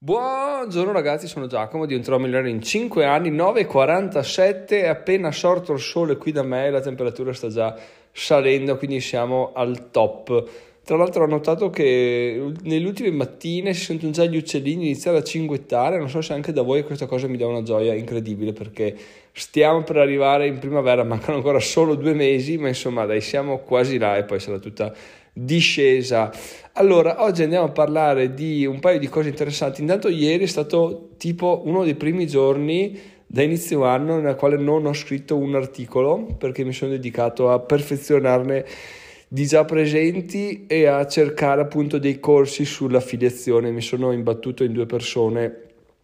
Buongiorno ragazzi, sono Giacomo, diventerò migliore in 5 anni, 9.47, è appena sorto il sole qui da me, la temperatura sta già salendo, quindi siamo al top. Tra l'altro ho notato che nelle ultime mattine si sentono già gli uccellini iniziare a cinguettare, non so se anche da voi questa cosa mi dà una gioia incredibile perché stiamo per arrivare in primavera, mancano ancora solo due mesi, ma insomma dai siamo quasi là e poi sarà tutta discesa. Allora, oggi andiamo a parlare di un paio di cose interessanti. Intanto ieri è stato tipo uno dei primi giorni da inizio anno nel quale non ho scritto un articolo perché mi sono dedicato a perfezionarne di già presenti e a cercare appunto dei corsi sull'affiliazione. Mi sono imbattuto in due persone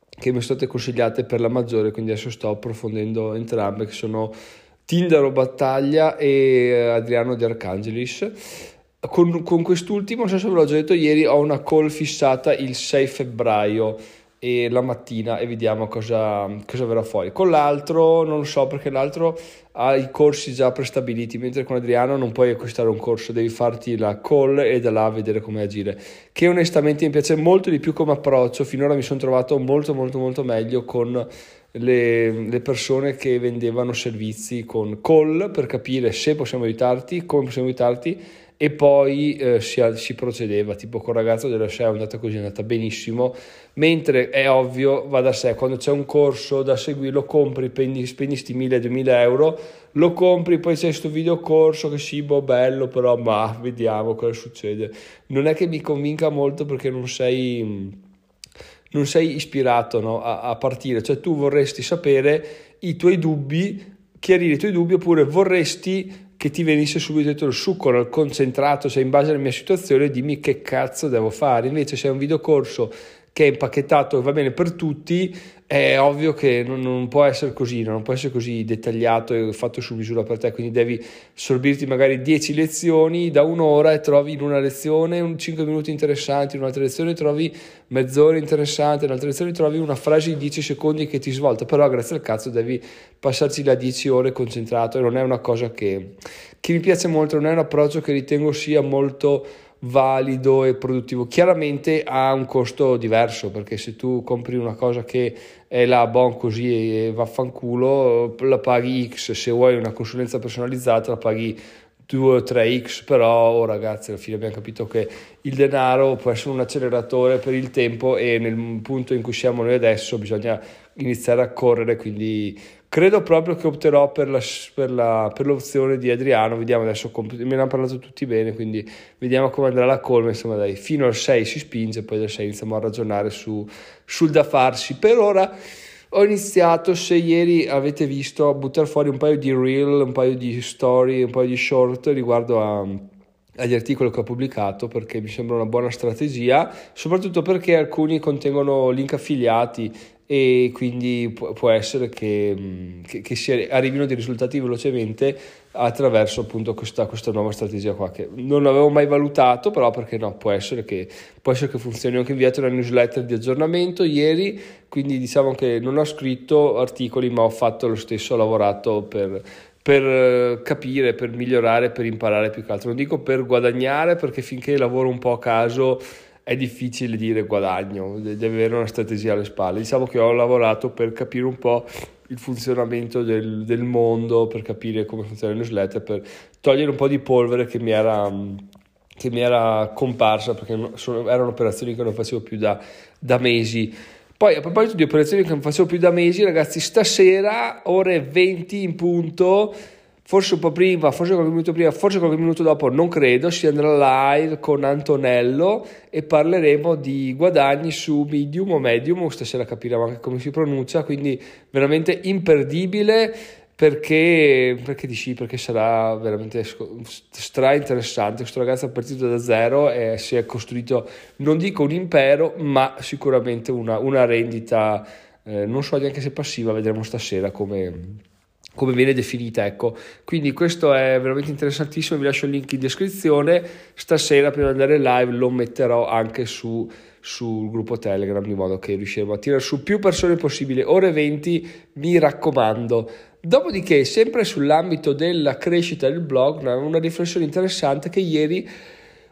che mi sono state consigliate per la maggiore, quindi adesso sto approfondendo entrambe che sono Tindaro Battaglia e Adriano De Arcangelis con, con quest'ultimo, non so se ve l'ho già detto ieri, ho una call fissata il 6 febbraio e la mattina e vediamo cosa, cosa verrà fuori. Con l'altro non lo so perché l'altro ha i corsi già prestabiliti, mentre con Adriano non puoi acquistare un corso, devi farti la call e da là vedere come agire. Che onestamente mi piace molto di più come approccio, finora mi sono trovato molto molto molto meglio con le, le, persone che vendevano servizi con call per capire se possiamo aiutarti, come possiamo aiutarti e poi eh, si, si, procedeva, tipo con il ragazzo della SEA è andata così, è andata benissimo, mentre è ovvio, va da sé, quando c'è un corso da seguire lo compri, spendi, spendi 1000-2000 euro, lo compri, poi c'è questo videocorso che sì, boh, bello, però ma vediamo cosa succede. Non è che mi convinca molto perché non sei non sei ispirato no, a, a, partire, cioè tu vorresti sapere i tuoi dubbi, chiarire i tuoi dubbi oppure vorresti che ti venisse subito detto il succo, concentrato, cioè in base alla mia situazione dimmi che cazzo devo fare. Invece se è un videocorso che è impacchettato va bene per tutti, è ovvio che non, non, può essere così, non può essere così dettagliato e fatto su misura per te, quindi devi sorbirti magari 10 lezioni da un'ora e trovi in una lezione un 5 minuti interessanti, in un'altra lezione trovi mezz'ora interessante, in un'altra lezione trovi una frase di 10 secondi che ti svolta, però grazie al cazzo devi passarci da 10 ore concentrato e non è una cosa che, che mi piace molto, non è un approccio che ritengo sia molto valido e produttivo. Chiaramente ha un costo diverso perché se tu compri una cosa che è la bon così e vaffanculo, la paghi X, se vuoi una consulenza personalizzata la paghi 2 o 3x, però oh, ragazzi alla fine abbiamo capito che il denaro può essere un acceleratore per il tempo e nel punto in cui siamo noi adesso bisogna iniziare a correre, quindi credo proprio che opterò per, la, per, la, per l'opzione di Adriano, vediamo adesso, me ne hanno parlato tutti bene, quindi vediamo come andrà la colma, insomma dai, fino al 6 si spinge, poi dal 6 iniziamo a ragionare su, sul da farsi. Per ora ho iniziato, se ieri avete visto, a buttare fuori un paio di reel, un paio di story, un paio di short riguardo a agli articoli che ho pubblicato perché mi sembra una buona strategia, soprattutto perché alcuni contengono link affiliati e quindi può, essere che, che, che, si arrivino dei risultati velocemente attraverso appunto questa, questa, nuova strategia qua che non avevo mai valutato però perché no può essere che, può essere che funzioni ho anche inviato una newsletter di aggiornamento ieri quindi diciamo che non ho scritto articoli ma ho fatto lo stesso ho lavorato per, per capire, per migliorare, per imparare più che altro. Non dico per guadagnare perché finché lavoro un po' a caso è difficile dire guadagno, devi avere una strategia alle spalle. Diciamo che ho lavorato per capire un po' il funzionamento del, del mondo, per capire come funziona il newsletter, per togliere un po' di polvere che mi era, che mi era comparsa, perché sono, erano operazioni che non facevo più da, da mesi. Poi a proposito di operazioni che non facevo più da mesi, ragazzi, stasera ore 20 in punto forse un po' prima, forse qualche minuto prima, forse qualche minuto dopo, non credo, si andrà live con Antonello e parleremo di guadagni su Medium o Medium, stasera capiremo anche come si pronuncia, quindi veramente imperdibile perché, perché dici, perché sarà veramente stra interessante, questo ragazzo è partito da zero e si è costruito, non dico un impero, ma sicuramente una, una rendita, eh, non so neanche se passiva, vedremo stasera come come viene definita, ecco. Quindi questo è veramente interessantissimo, vi lascio il link in descrizione. Stasera prima di andare live lo metterò anche su, sul gruppo Telegram di modo che riusciremo a tirare su più persone possibile. Ore 20, mi raccomando. Dopodiché, sempre sull'ambito della crescita del blog, una riflessione interessante che ieri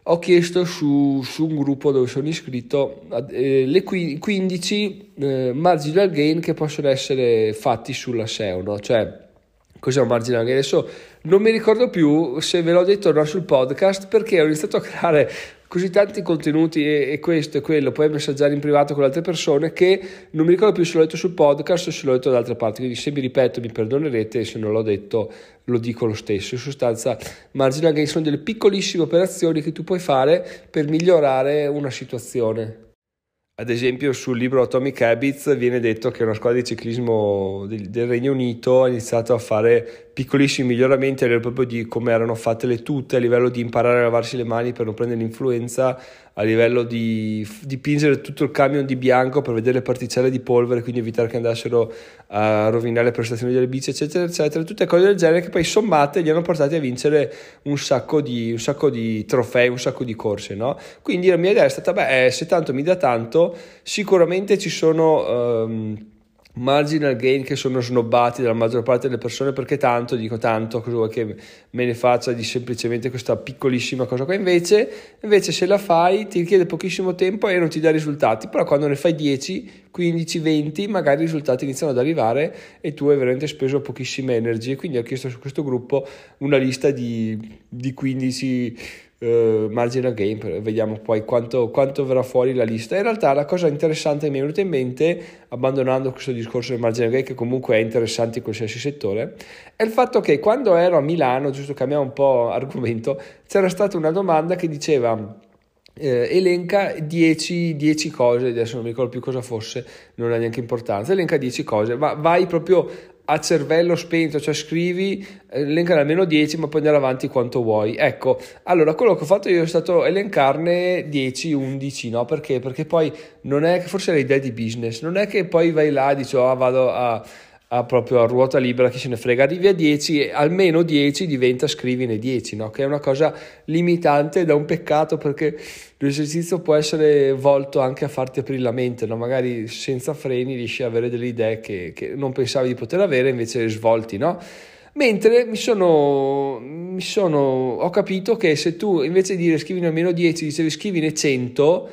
ho chiesto su, su, un gruppo dove sono iscritto eh, le 15 eh, marginal gain che possono essere fatti sulla SEO, no? cioè cos'è un marginal gain? Adesso non mi ricordo più se ve l'ho detto o no sul podcast perché ho iniziato a creare così tanti contenuti e, e, questo e quello, poi messaggiare in privato con altre persone che non mi ricordo più se l'ho detto sul podcast o se l'ho detto da altre parti, quindi se mi ripeto mi perdonerete se non l'ho detto lo dico lo stesso. In sostanza marginal gain sono delle piccolissime operazioni che tu puoi fare per migliorare una situazione. Ad esempio sul libro Atomic Habits viene detto che una squadra di ciclismo del, Regno Unito ha iniziato a fare piccolissimi miglioramenti a livello proprio di come erano fatte le tute, a livello di imparare a lavarsi le mani per non prendere l'influenza, a livello di dipingere tutto il camion di bianco per vedere le particelle di polvere, quindi evitare che andassero a rovinare le prestazioni delle bici, eccetera, eccetera. Tutte cose del genere che poi sommate gli hanno portati a vincere un sacco di, un sacco di trofei, un sacco di corse, no? Quindi la mia idea è stata, beh, se tanto mi dà tanto, sicuramente ci sono... Um, marginal gain che sono snobbati dalla maggior parte delle persone perché tanto, dico tanto, vuoi che me ne faccia di semplicemente questa piccolissima cosa qua, invece, invece se la fai ti richiede pochissimo tempo e non ti dà risultati, però quando ne fai 10, 15, 20 magari i risultati iniziano ad arrivare e tu hai veramente speso pochissime energie, quindi ho chiesto su questo gruppo una lista di, di 15 uh, marginal gain, vediamo poi quanto, quanto, verrà fuori la lista. In realtà la cosa interessante che mi è venuta in mente, abbandonando questo discorso del marginal gain, che comunque è interessante in qualsiasi settore, è il fatto che quando ero a Milano, giusto cambiamo un po' argomento, c'era stata una domanda che diceva... Eh, elenca 10, 10 cose, adesso non mi ricordo più cosa fosse, non ha neanche importanza, elenca 10 cose, ma vai proprio a cervello spento, cioè scrivi, elencane almeno 10, ma puoi andare avanti quanto vuoi. Ecco, allora quello che ho fatto io è stato elencarne 10, 11, no? Perché? Perché poi non è che forse l'idea di business, non è che poi vai là e dici, oh, vado a a proprio a ruota libera, chi se ne frega, arrivi a 10 almeno 10 diventa scrivine 10, no? che è una cosa limitante da un peccato perché l'esercizio può essere volto anche a farti aprire la mente, no? magari senza freni riesci ad avere delle idee che, che non pensavi di poter avere, invece svolti, no? Mentre mi sono, mi sono, ho capito che se tu invece di dire scrivine almeno 10, dicevi scrivine 100,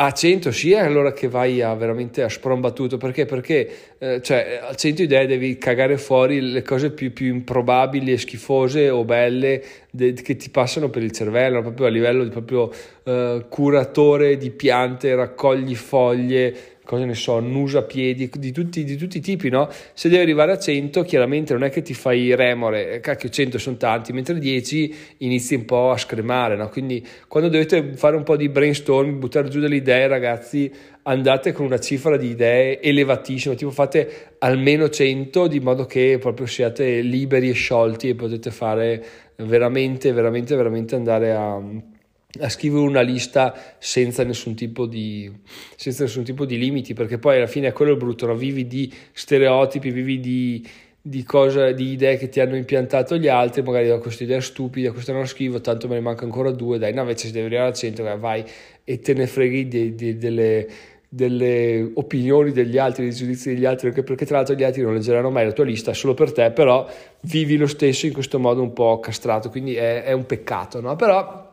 a 100 sì, è allora che vai a veramente a sprombattuto perché? Perché eh, cioè, a 100 idee devi cagare fuori le cose più, più improbabili e schifose o belle de, che ti passano per il cervello, proprio a livello di proprio eh, curatore di piante, raccogli foglie, cosa ne so, nusa piedi, di tutti, di tutti i tipi, no? Se devi arrivare a 100, chiaramente non è che ti fai remore, eh, cacchio 100 sono tanti, mentre 10 inizi un po' a scremare, no? Quindi quando dovete fare un po' di brainstorm, buttare giù delle idee, ragazzi, andate con una cifra di idee elevatissima, tipo fate almeno 100 di modo che proprio siate liberi e sciolti e potete fare veramente, veramente, veramente andare a a scrivere una lista senza nessun tipo di, senza nessun tipo di limiti, perché poi alla fine è quello il brutto, no? vivi di stereotipi, vivi di, di, cosa, di idee che ti hanno impiantato gli altri, magari ho questa idea stupida, questa non scrivo, tanto me ne manca ancora due, dai, no, invece se devi arrivare al centro, vai e te ne freghi di, di, delle, delle opinioni degli altri, dei giudizi degli altri, perché, perché tra l'altro gli altri non leggeranno mai la tua lista, solo per te, però vivi lo stesso in questo modo un po' castrato, quindi è, è un peccato, no? Però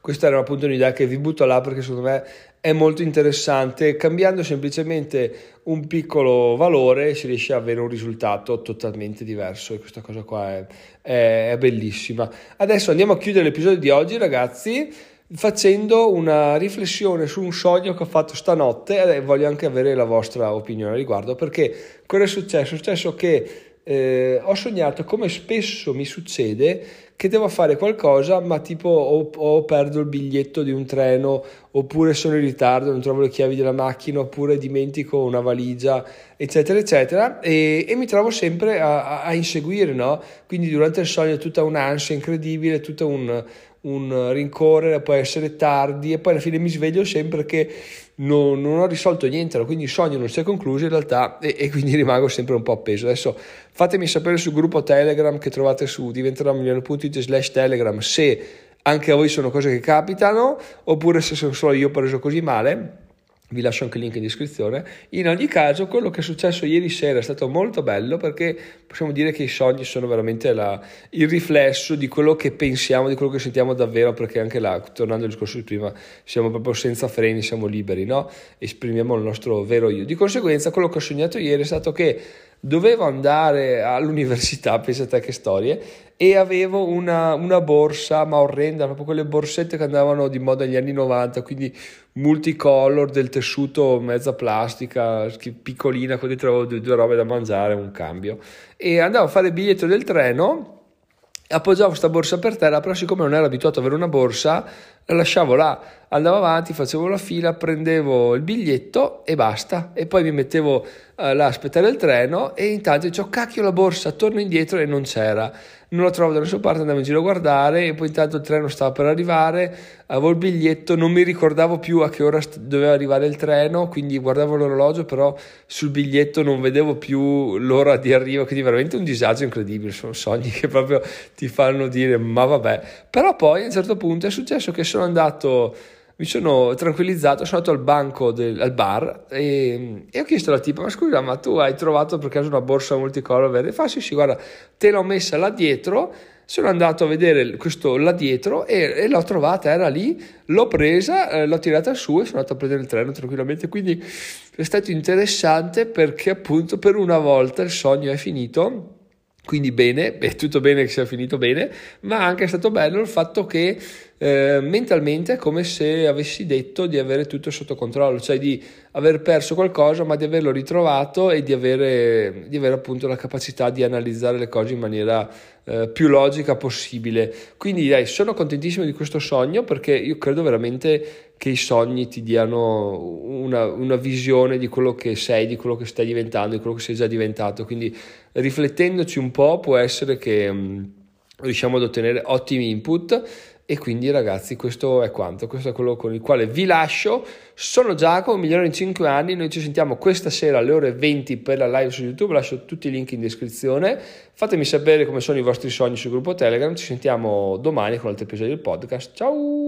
questa era appunto un'idea che vi butto là perché secondo me è molto interessante. Cambiando semplicemente un piccolo valore si riesce ad avere un risultato totalmente diverso e questa cosa qua è, è, è bellissima. Adesso andiamo a chiudere l'episodio di oggi ragazzi facendo una riflessione su un sogno che ho fatto stanotte e voglio anche avere la vostra opinione a riguardo perché cosa è successo? È successo che eh, ho sognato come spesso mi succede che devo fare qualcosa, ma tipo o, o, perdo il biglietto di un treno, oppure sono in ritardo, non trovo le chiavi della macchina, oppure dimentico una valigia, eccetera, eccetera, e, e mi trovo sempre a, a inseguire, no? Quindi durante il sogno è tutta un'ansia incredibile, tutta un un rincorrere, poi essere tardi e poi alla fine mi sveglio sempre che non, non ho risolto niente, quindi il sogno non si è concluso in realtà e, e, quindi rimango sempre un po' appeso. Adesso fatemi sapere sul gruppo Telegram che trovate su diventerò milione.it slash Telegram se anche a voi sono cose che capitano oppure se sono solo io preso così male vi lascio anche il link in descrizione. In ogni caso, quello che è successo ieri sera è stato molto bello perché possiamo dire che i sogni sono veramente la, il riflesso di quello che pensiamo, di quello che sentiamo davvero, perché anche là, tornando al discorso di prima, siamo proprio senza freni, siamo liberi, no? Esprimiamo il nostro vero io. Di conseguenza, quello che ho sognato ieri è stato che dovevo andare all'università, pensate che storie, e avevo una, una, borsa, ma orrenda, proprio quelle borsette che andavano di moda negli anni 90, quindi multicolor, del tessuto mezza plastica, piccolina, con dentro due, due robe da mangiare, un cambio. E andavo a fare il biglietto del treno, appoggiavo questa borsa per terra, però siccome non ero abituato ad avere una borsa, la lasciavo là, andavo avanti, facevo la fila, prendevo il biglietto e basta. E poi mi mettevo uh, là a aspettare il treno e intanto dicevo, cacchio la borsa, torno indietro e non c'era non lo trovo da nessuna parte, andavo in giro a guardare e poi intanto il treno stava per arrivare, avevo il biglietto, non mi ricordavo più a che ora doveva arrivare il treno, quindi guardavo l'orologio, però sul biglietto non vedevo più l'ora di arrivo, quindi veramente un disagio incredibile, sono sogni che proprio ti fanno dire ma vabbè, però poi a un certo punto è successo che sono andato mi sono tranquillizzato, sono andato al banco del al bar e, e, ho chiesto alla tipa, ma scusa, ma tu hai trovato per caso una borsa multicolor verde? Fa sì, sì, guarda, te l'ho messa là dietro, sono andato a vedere questo là dietro e, e l'ho trovata, era lì, l'ho presa, eh, l'ho tirata su e sono andato a prendere il treno tranquillamente, quindi è stato interessante perché appunto per una volta il sogno è finito quindi bene, è tutto bene che sia finito bene, ma anche è stato bello il fatto che eh, mentalmente è come se avessi detto di avere tutto sotto controllo, cioè di aver perso qualcosa ma di averlo ritrovato e di avere, di avere appunto la capacità di analizzare le cose in maniera eh, più logica possibile. Quindi dai, sono contentissimo di questo sogno perché io credo veramente che i sogni ti diano una, una, visione di quello che sei, di quello che stai diventando, di quello che sei già diventato. Quindi riflettendoci un po' può essere che mh, mm, riusciamo ad ottenere ottimi input e quindi ragazzi questo è quanto, questo è quello con il quale vi lascio. Sono Giacomo, migliore in 5 anni, noi ci sentiamo questa sera alle ore 20 per la live su YouTube, lascio tutti i link in descrizione. Fatemi sapere come sono i vostri sogni sul gruppo Telegram, ci sentiamo domani con altri episodi del podcast. Ciao!